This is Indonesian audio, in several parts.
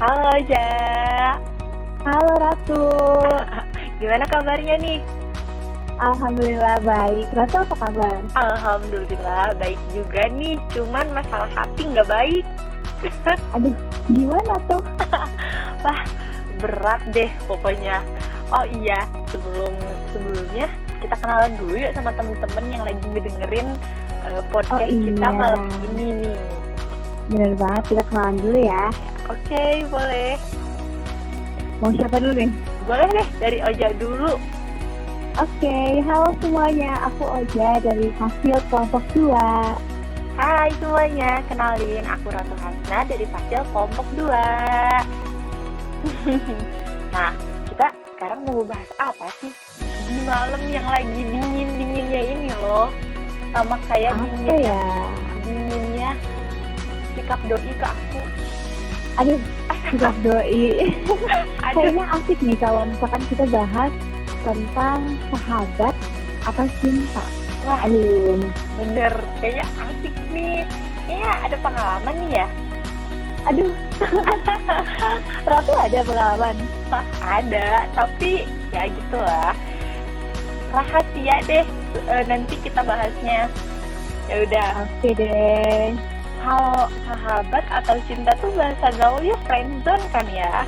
Halo Ja. Halo Ratu. Gimana kabarnya nih? Alhamdulillah baik. Ratu apa kabar? Alhamdulillah baik juga nih. Cuman masalah hati nggak baik. Aduh, gimana tuh? Wah, berat deh pokoknya. Oh iya, sebelum sebelumnya kita kenalan dulu ya sama temen-temen yang lagi ngedengerin uh, podcast Oh, kita iya. malam ini nih. Bener banget, kita kenalan dulu ya. Oke, boleh. Mau siapa dulu nih? Boleh deh dari Oja dulu. Oke, halo semuanya. Aku Oja dari Hasil Kelompok 2. Hai semuanya, kenalin aku Ratu Hasna dari Fasil Kelompok 2 Nah, kita sekarang mau bahas apa sih? Di malam yang lagi dingin-dinginnya ini loh Sama kayak dingin, ya? dinginnya sikap doi ke aku Aduh, sikap doi. Kayaknya asik nih kalau misalkan kita bahas tentang sahabat atau cinta. Wah. aduh. bener, kayaknya asik nih Kayaknya ada pengalaman nih ya Aduh. Ratu ada pengalaman. Wah, ada, tapi ya gitu lah. Rahasia deh, eh, nanti kita bahasnya. Ya udah, Oke deh. Kalau sahabat atau cinta tuh bahasa gaulnya friendzone kan ya?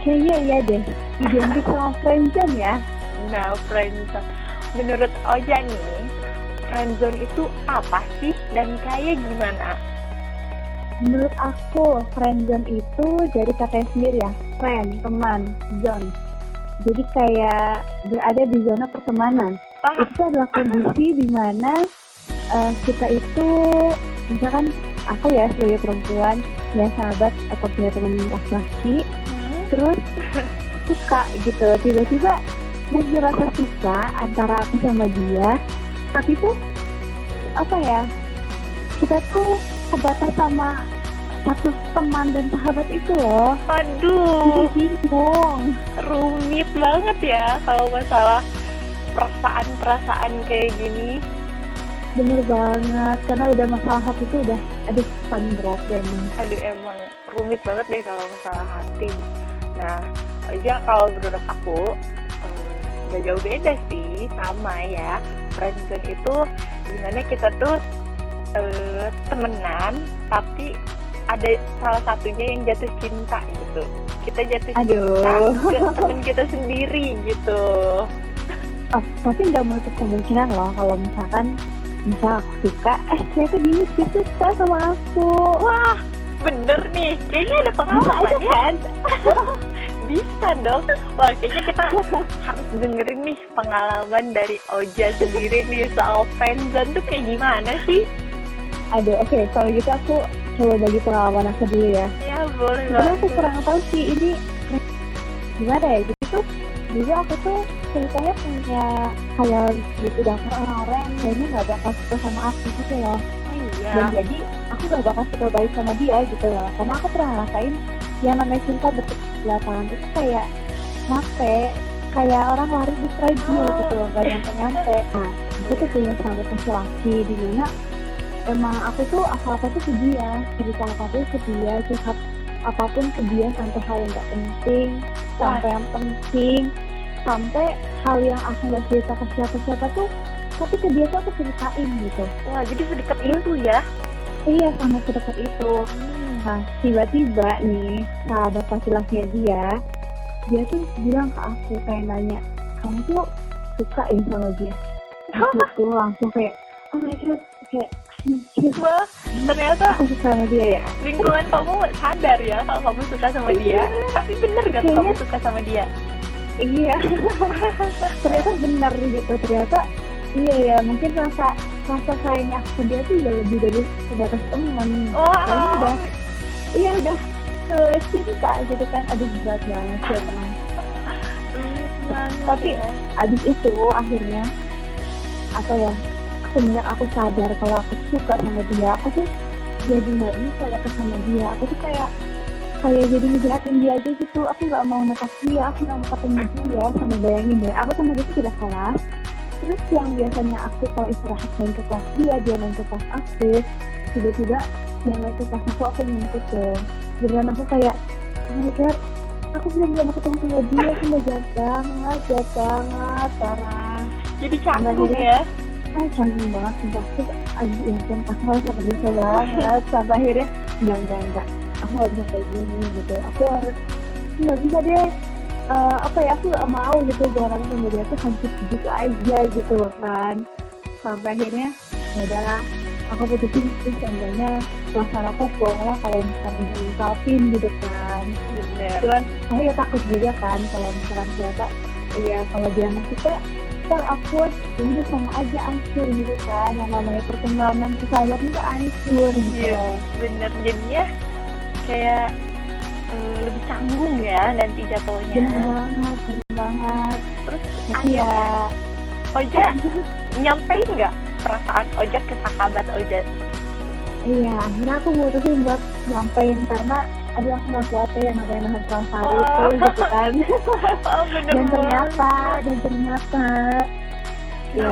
Kayaknya iya deh. Identik sama friendzone ya. Nah, friendzone. Menurut Oja nih, friendzone itu apa sih dan kayak gimana? Menurut aku, friendzone itu dari katanya sendiri ya, friend, teman, zone. Jadi kayak berada di zona pertemanan. Wah, Itu adalah kondisi di mana eh, kita itu, misalkan aku ya sebagai perempuan, ya sahabat atau punya teman laki-laki, hmm, terus suka gitu, tiba-tiba muncul rasa suka antara aku sama dia, tapi tuh apa ya, kita tuh sebatas sama satu teman dan sahabat itu loh. aduh, bingung. rumit banget ya kalau masalah perasaan-perasaan kayak gini. Bener banget, karena udah masalah hati itu udah, aduh paling berat ya emang. Aduh emang rumit banget deh kalau masalah hati. Nah, aja kalau menurut aku eh, nggak jauh beda sih, sama ya. Friendzone itu gimana kita tuh eh, temenan, tapi ada salah satunya yang jatuh cinta gitu. Kita jatuh Aduh. cinta ke temen kita sendiri gitu. Oh, tapi nggak menutup kemungkinan loh kalau misalkan misal aku suka, eh ternyata dia sih suka sama aku. Wah, bener nih. Kayaknya ada pengalaman ya. kan? Bisa dong. Wah, kayaknya kita harus dengerin nih pengalaman dari Oja sendiri nih soal friendzone tuh kayak gimana sih? Aduh, oke kalau gitu aku coba bagi pengalaman aku dulu ya. Ya boleh Sebenarnya aku kurang tahu sih ini gimana ya. Jadi tuh dulu aku tuh ceritanya punya khayal gitu daftar yang kayaknya nggak bakal suka sama aku gitu loh. Oh, iya. Dan jadi aku gak bakal suka baik sama dia gitu loh. Karena aku pernah ngerasain yang namanya cinta bertepuk tangan itu kayak nyampe kayak orang lari di treadmill Oh. gitu loh, gak nyampe-nyampe. Nah, aku tuh punya sahabat laki-laki di mana emang aku tuh apa-apa tuh ke dia, cerita apa-apa ke dia, curhat apa pun ke dia sampai hal yang gak penting, sampai yang penting, sampai hal yang aku gak cerita ke siapa-siapa tuh, tapi ke dia tuh aku ceritain gitu. Wah, jadi sedekat itu ya. Iya, sangat sedekat itu. Nah, tiba-tiba nih, sahabat laki-lakinya dia, dia tuh bilang ke aku kayak nanya, kamu tuh suka ya sama dia? Aku langsung kayak, oh my god, kayak, anjir, Wah, ternyata aku suka sama dia ya? lingkungan kamu sadar ya kalau kamu suka sama dia. Tapi bener gak kamu suka sama dia? Iya. ternyata benar gitu, ternyata iya ya, mungkin rasa rasa sayangnya aku dia tuh udah lebih dari sebatas teman. Wah, Kayaknya udah, iya udah ke cinta gitu kan, aduh berat banget rumit banget Tapi ya. abis itu akhirnya apa ya semenjak aku sadar kalau aku suka sama dia aku tuh jadi nggak bisa deket sama dia. Aku tuh kayak kayak jadi ngejahatin dia aja gitu. Aku nggak mau nekat dia aku nggak mau ketemu dia sama bayangin deh. Aku sama dia tuh tidak kelas terus yang biasanya aku kalau istirahat main ke kelas dia dia main ke kelas aku tiba-tiba dia main ke kelas aku aku ngikut dong beneran aku kayak oh my god aku belum pernah ketemu sama dia aku mau jahat banget jahat banget parah. Jadi canggung Jadi- ya? Ah canggung banget sumpah. Terus aduh ya aku merasa bisa banget sampai akhirnya enggak enggak enggak. Aku gak bisa kayak gini gitu. Aku harus nggak bisa deh Eh, apa ya aku gak mau gitu jalan sama dia tuh hancur gitu aja gitu kan. Sampai akhirnya ya udahlah aku putusin terus seenggaknya suasana aku boleh kalau misalnya diungkapin gitu kan. Bener. Cuman aku ya takut juga kan kalau misalkan ternyata ya kalau dia masih suka ntar aku ini sama aja hancur gitu kan. Yang namanya pertemanan persahabatan itu hancur gitu. Iya. bener. Jadinya kayak eh, lebih canggung ya nanti jatuhnya. Bener banget bener banget. Terus tapi ya Oja nyampein nggak perasaan Oja ke sahabat Oja? Iya akhirnya aku mutusin buat nyampein karena aduh aku nggak kuat ya namanya nahan perasaan Oh. itu gitu kan. Oh bener dan ternyata dan ternyata. Ya.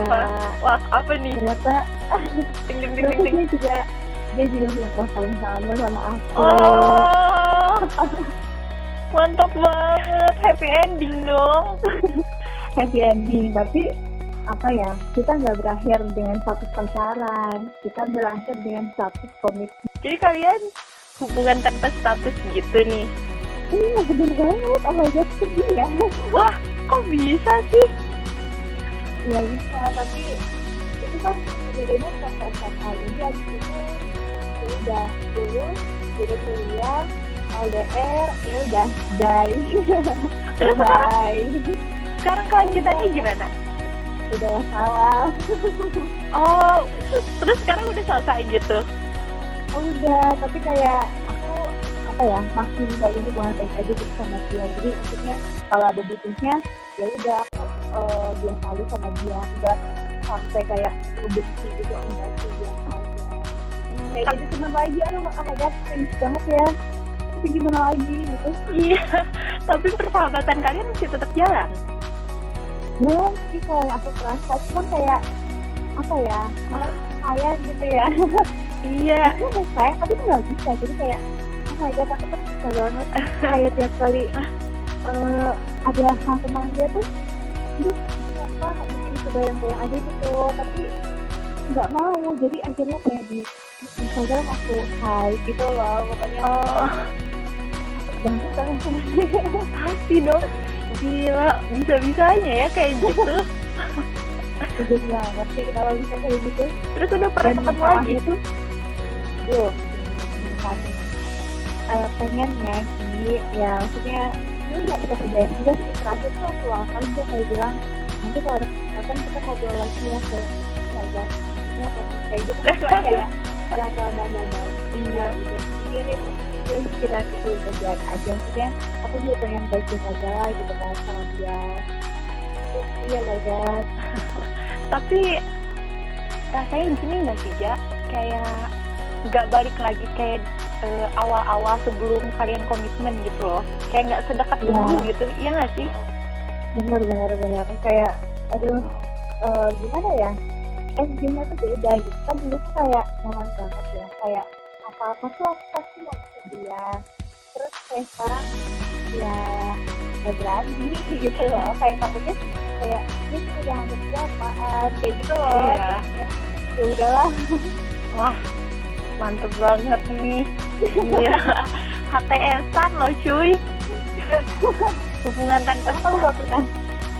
Wah apa nih? Ternyata ding ding ding ding. dia juga dia juga punya perasaan sama sama aku. Oh mantap banget. Happy ending dong. Happy ending tapi apa ya kita nggak berakhir dengan status pacaran kita berakhir dengan status komitmen. Jadi kalian hubungan tanpa status gitu nih. Iya bener banget. Oh my god sedih ya. Wah kok bisa sih? Ya bisa tapi itu kan pas SMA jadi abis itu udah lulus jadi kuliah LDR ya udah die bye sekarang kelanjutannya gimana? Udah salah oh terus sekarang udah selesai gitu? Oh, udah tapi kayak aku apa ya masih nggak ini bukan baik aja gitu sama dia. Jadi maksudnya kalau ada butuhnya ya udah aku eh, biasa aja sama dia. Enggak sampai kayak benci gitu enggak sih biasa aja kayak gitu teman lagi aduh oh my god cringe banget ya tapi gimana lagi gitu. Iya tapi persahabatan kalian masih tetap jalan? Belum sih kalau yang aku kerasa cuman kayak apa ya malah sayang gitu ya. Iya. Aku sayang tapi tuh nggak bisa. Jadi kayak oh my god aku tuh bisa banget. Kayak tiap kali eh, ada hal tentang dia tuh aduh apa mungkin kebayang-bayang aja gitu. Tapi nggak mau. Jadi akhirnya kayak di Instagram aku hai gitu loh pokoknya. Oh banget kan dia pasti dong gila bisa bisanya ya kayak gitu udah nggak ngerti kalau bisa kayak gitu terus udah pernah ketemu lagi masalahnya tuh belum kan Eh, pengen ya sih ya maksudnya ini nggak kita kerjain juga sih terakhir tuh aku awal dia kayak bilang nanti kalau ada kesempatan kita ngobrol lagi ya ya udah ya kayak gitu kan kayak dan dan dan dan iya ini ini kita itu kerjaan aja maksudnya aku juga pengen baik-baik aja lah gitu kan sama dia iya lah guys tapi rasanya gini nggak sih ja? Kayak nggak balik lagi kayak eh, awal-awal sebelum kalian komitmen gitu loh. Kayak nggak sedekat dulu gitu. Iya nggak sih? Benar benar benar. Kayak aduh eh, gimana ya? Endingnya tuh beda gitu. Kan dulu kayak nyaman banget ya. Kayak apa apa tuh aku pasti mau dia terus kayak sekarang ya nggak berani gitu loh. Kayak takutnya kayak ini udah hampir apaan? Kayak gitu loh. Iya. ya udahlah. Wah mantep banget nih. Iya. HTS-an loh cuy. Hubungan tanpa kamu nggak pernah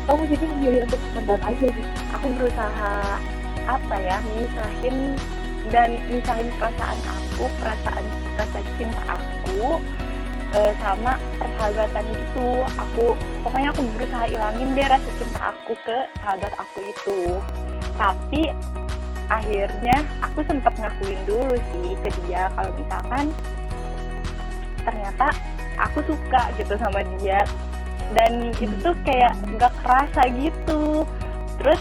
kamu jadi memilih untuk mendarat aja gitu. Aku berusaha apa ya misahin dan misahin perasaan aku perasaan rasa cinta aku eh, sama persahabatan itu aku pokoknya aku berusaha ilangin deh rasa cinta aku ke sahabat aku itu. Tapi akhirnya aku sempat ngakuin dulu sih ke dia kalau misalkan ternyata aku suka gitu sama dia. Dan itu tuh kayak nggak kerasa gitu. Terus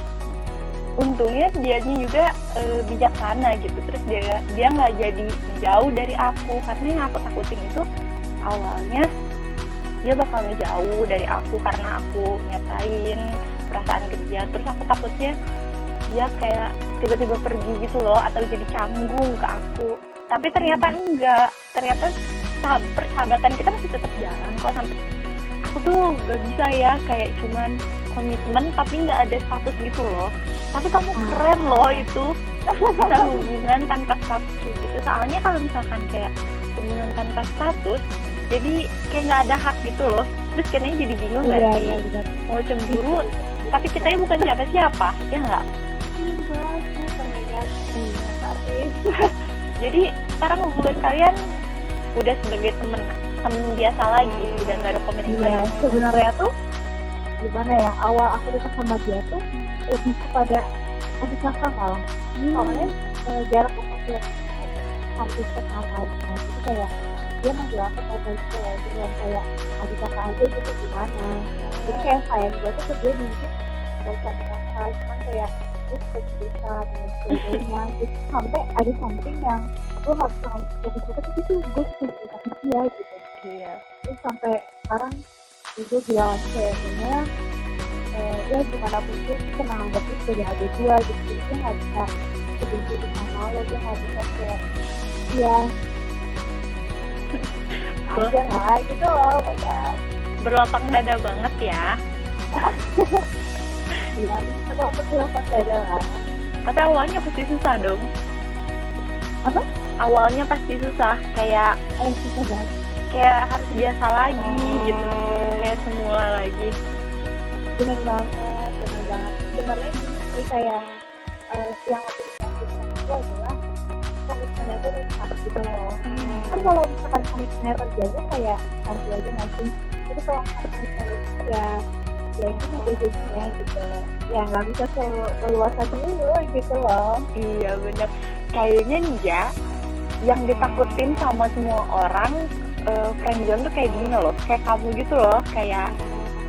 untungnya dianya juga eh, bijaksana gitu. Terus dia dia nggak jadi jauh dari aku. Karena yang aku takutin itu awalnya dia bakal jauh dari aku karena aku nyatain perasaan ke dia terus aku takutnya dia kayak tiba-tiba pergi gitu loh atau jadi canggung ke aku. Tapi ternyata enggak. Ternyata sah- persahabatan kita masih tetap jalan kok sampai aku tuh gak bisa ya kayak cuman komitmen tapi nggak ada status gitu loh. Tapi kamu Hmm. keren loh itu. Bisa hubungan tanpa status gitu. Soalnya kalau misalkan kayak hubungan tanpa status jadi kayak nggak ada hak gitu loh. Terus kayaknya jadi bingung nggak iya sih? iya mau cemburu tapi kita bukan siapa siapa ya nggak? Jadi sekarang hubungan kalian udah sebagai temen temen biasa lagi udah nggak ada komunikasi. Iya, sebenarnya tuh gimana ya awal aku dekat sama dia tuh lebih kepada adik kakak malah. Soalnya eh, jarak aku hampir sama itu kayak dia manggil aku kayak gitu ya jadi yang kayak adik kakak aja gitu gimana? Jadi kayak sayang gue tuh ke dia mungkin dari kakak cuman kayak terus cerita dan sebagainya gitu sampai ada something yang gue bisa ngomong ke tapi tuh gue cerita ke dia gitu iya. Terus sampai sekarang itu kayak kayaknya eh, ya gimana pun itu kita menganggap itu sebagai adik gue gitu. Jadi dia nggak bisa sebenci sama lo dia nggak bisa kayak ya aja lah gitu loh kayak berlapang dada banget ya. Ya itu aku tuh apa saja lah. Tapi awalnya pasti susah dong. Apa? awalnya pasti susah kayak eh susah banget kayak harus biasa lagi gitu kayak semua lagi. Bener banget bener banget. Sebenarnya ini kayak eh, yang aku inginkan itu adalah komitmennya itu harus gitu loh. Kan kalau misalkan komitmennya terjaga kayak nanti aja nanti itu kalau komitmennya ya ya itu jadinya gitu. Ya nggak bisa keluasa dulu gitu loh. Iya bener. Kayaknya nih ya yang ditakutin sama semua orang eh, friendzone tuh kayak gini loh kayak kamu gitu loh kayak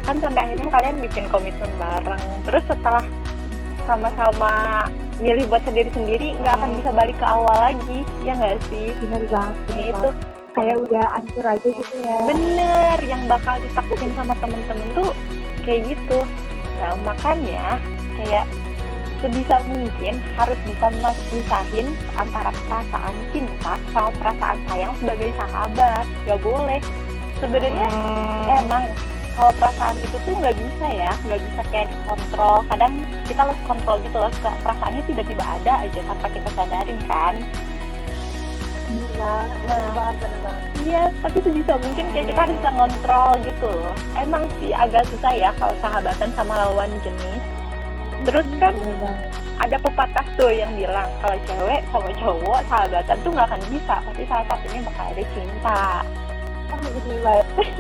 kan sampai akhirnya kalian bikin komitmen bareng. Terus setelah sama-sama milih buat sendiri-sendiri nggak akan bisa balik ke awal lagi ya nggak sih? Bener banget ini itu kayak udah hancur aja gitu ya. Bener yang bakal ditakutin sama temen-temen tuh kayak gitu. Nah makanya kayak sebisa mungkin harus bisa misahin antara perasaan cinta sama perasaan sayang sebagai sahabat. Gak boleh. Sebenarnya emang kalau perasaan itu tuh nggak bisa ya nggak bisa kayak dikontrol. Kadang kita lost kontrol gitu loh perasaannya tiba-tiba ada aja tanpa kita sadarin kan? Banget bener banget. Iya, tapi sebisa mungkin kayak kita harus bisa ngontrol gitu loh. Emang sih agak susah ya kalau sahabatan sama lawan jenis. Terus kan ada pepatah tuh yang bilang kalau cewek sama cowok sahabatan tuh nggak akan bisa, pasti salah satunya bakal ada cinta. oh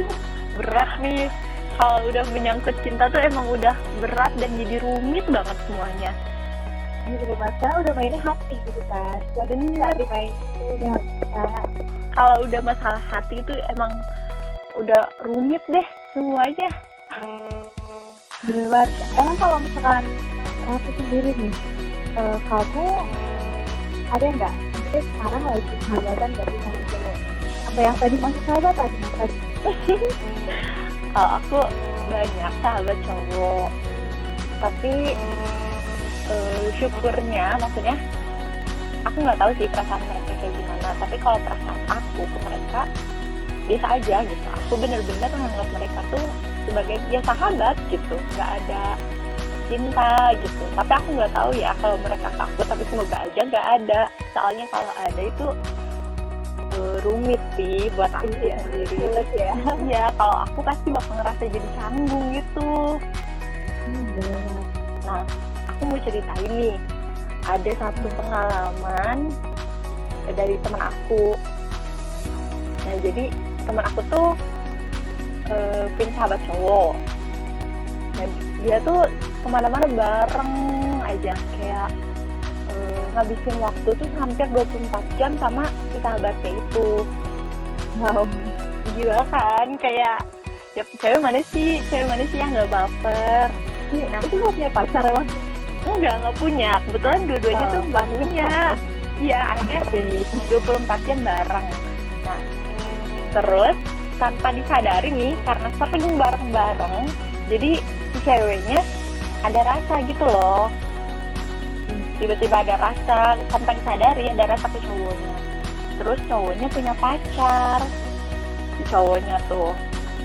Berat nih. Kalau udah menyangkut cinta tuh emang udah berat dan jadi rumit banget semuanya. banget Karena udah mainnya hati gitu kan jadi nggak dimain udah Kalau udah masalah hati itu emang udah rumit deh semuanya. bener banget emang kalau misalkan aku sendiri nih. Eh, kamu ada nggak? Mungkin sekarang lagi sahabatan dari cowok apa yang tadi masuk sahabatan yang tadi? Kalau aku banyak sahabat cowok. Tapi eh, syukurnya maksudnya aku nggak tahu sih perasaan mereka kayak gimana. Tapi kalau perasaan aku ke mereka biasa aja gitu. Aku bener-bener menganggap mereka tuh sebagai ya sahabat gitu. Nggak ada cinta gitu tapi aku nggak tahu ya kalau mereka takut tapi semoga aja nggak ada soalnya kalau ada itu eh, rumit sih buat aku sendiri Sulit ya Iya, kalau aku pasti bakal ngerasa jadi canggung gitu. Hmm. Nah, aku mau ceritain nih. Ada satu pengalaman dari teman aku. Nah, jadi teman aku tuh eh, punya sahabat cowok. Nah, dia tuh ke mana-mana bareng aja. Kayak eh, ngabisin waktu tuh hampir 24 jam sama si sahabatnya itu. wow gila kan? Kayak ya cewek mana sih? Cewek mana sih yang nggak baper? Nah, itu nggak punya pacar emang enggak nggak punya. Kebetulan dua-duanya Oh, tuh nggak punya iya akhirnya 24 jam bareng. Nah terus tanpa disadari nih karena sering bareng-bareng jadi si ceweknya ada rasa gitu loh. Tiba-tiba ada rasa tanpa disadari ada rasa ke cowoknya. Terus cowoknya punya pacar. Cowoknya tuh.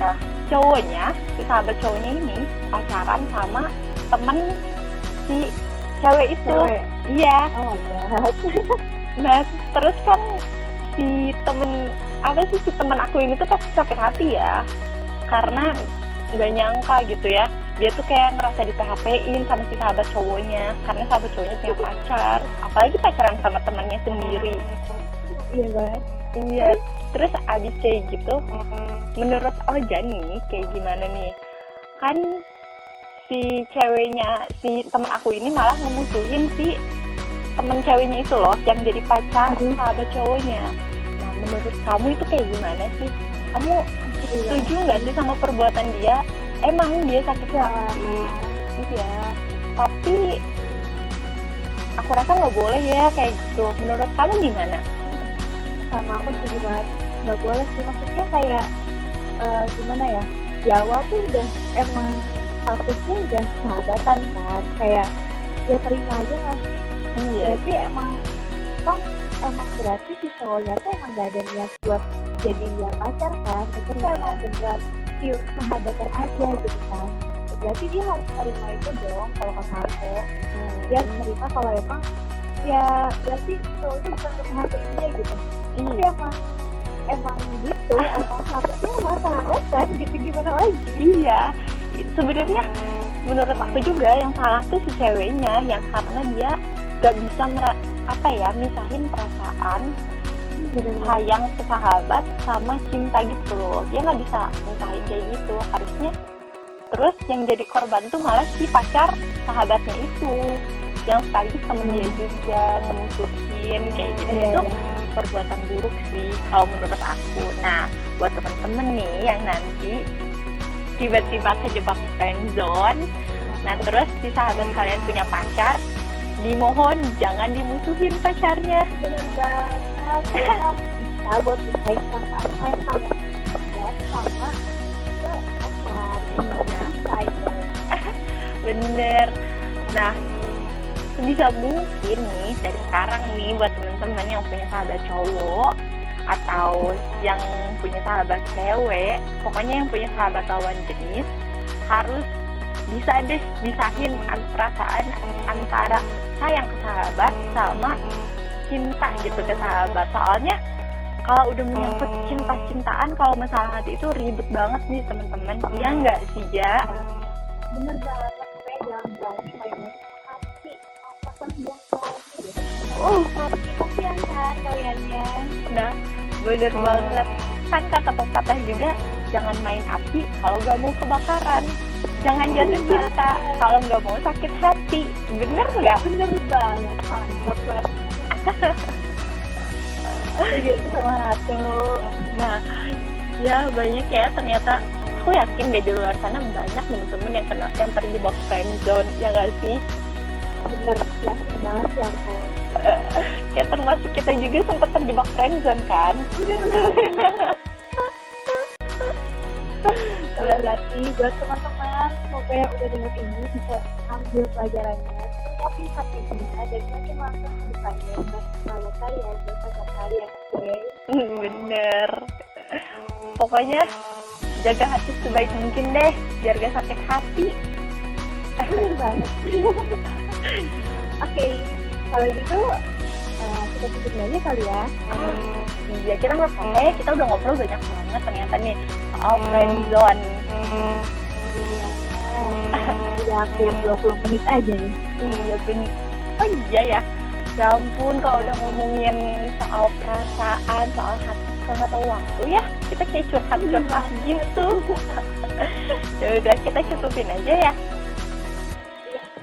Nah cowoknya si sahabat cowoknya ini pacaran sama temen si cewek itu. Cewek. iya. Oh nah terus kan si temen apa sih si temen aku ini tuh pasti sakit hati ya. Karena nggak nyangka gitu ya dia tuh kayak ngerasa di PHP-in sama si sahabat cowoknya karena sahabat cowoknya punya pacar. Apalagi pacaran sama temannya sendiri. Iya banget. Iya. Terus abis kayak gitu menurut Oja nih kayak gimana nih? Kan si ceweknya si temen aku ini malah ngemusuhin si temen ceweknya itu loh yang jadi pacar Aduh. sahabat cowoknya. Nah menurut kamu itu kayak gimana sih? Kamu setuju nggak sih sama perbuatan dia emang dia sakit hati iya. Tapi aku rasa nggak boleh ya kayak gitu. Menurut kamu gimana? Sama aku setuju banget. Nggak boleh sih. Maksudnya kayak eh, gimana ya? Di awal tuh udah emang statusnya udah sahabatan kan. Kayak ya terima aja lah. Iya. Berarti emang toh emang berarti si cowoknya tuh emang gak ada niat buat jadi dia pacar kan? Itu tuh emang beneran pure sahabatan aja gitu kan. Berarti dia harus terima itu dong kalau kata aku. Dia harus terima kalau emang ya berarti cowok itu bukan sahabat dia gitu. Tapi emang emang gitu emang sahabatnya emang sahabatan gitu gimana lagi? Iya, sebenarnya menurut aku juga yang salah tuh si ceweknya yang karena dia gak bisa apa ya misahin perasaan sayang sahabat sama cinta gitu loh. Dia nggak bisa misahin kayak gitu harusnya. Terus yang jadi korban tuh malah si pacar sahabatnya itu yang sekaligus temen dia juga ngemusuhin kayak gitu. Iya, itu iya. perbuatan buruk sih kalau menurut aku. Nah buat temen-temen nih yang nanti tiba-tiba kejebak friendzone nah terus si sahabat kalian punya pacar dimohon jangan dimusuhin pacarnya bisa buat bersaing sama sama sama bisa bener. Nah sebisa mungkin nih dari sekarang nih buat temen-temen yang punya sahabat cowok atau yang punya sahabat cewek pokoknya yang punya sahabat lawan jenis harus bisa deh bisahin an- perasaan antara sayang ke sahabat sama cinta gitu ke sahabat. Soalnya kalau udah menyangkut cinta-cintaan kalau masalah hati itu ribet banget nih teman-teman. Iya nggak sih ya bener banget kayak main-main hati apa oh hati kasihan kan kaliannya Nah, bener banget. Kan kata pepatah juga, jangan main api kalau nggak mau kebakaran. Jangan jatuh cinta kalau nggak mau sakit hati. Bener nggak? bener banget Setuju sama Ratu Nah, ya banyak ya ternyata. Aku yakin deh di luar sana banyak temen-temen yang kena yang terjebak friendzone, ya nggak sih? bener yakin banget ya aku Ya termasuk kita juga sempat terjebak friendzone kan? berarti buat teman-teman semoga yang udah denger ini bisa ambil pelajarannya tapi hatinya dan makin masuk ke depannya buat kalau kalian buat pacar kalian. Oke Bener. Pokoknya jaga hati sebaik mungkin deh, biar gak sakit hati. bener banget. Oke kalau gitu eh, kita tutup aja kali ya. Iya, kita nggak ya, kita udah ngobrol banyak banget ternyata nih. Soal friendzone. Hampir 20 menit aja Iya bener. Oh iya ya. Ya ampun kalau udah ngomongin soal perasaan, soal hati, sama tahu waktu ya. Kita kayak curhat-curhat gitu. ya udah kita cukupin aja ya.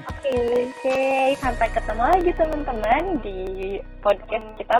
oke Oke, sampai ketemu lagi teman-teman di podcast kita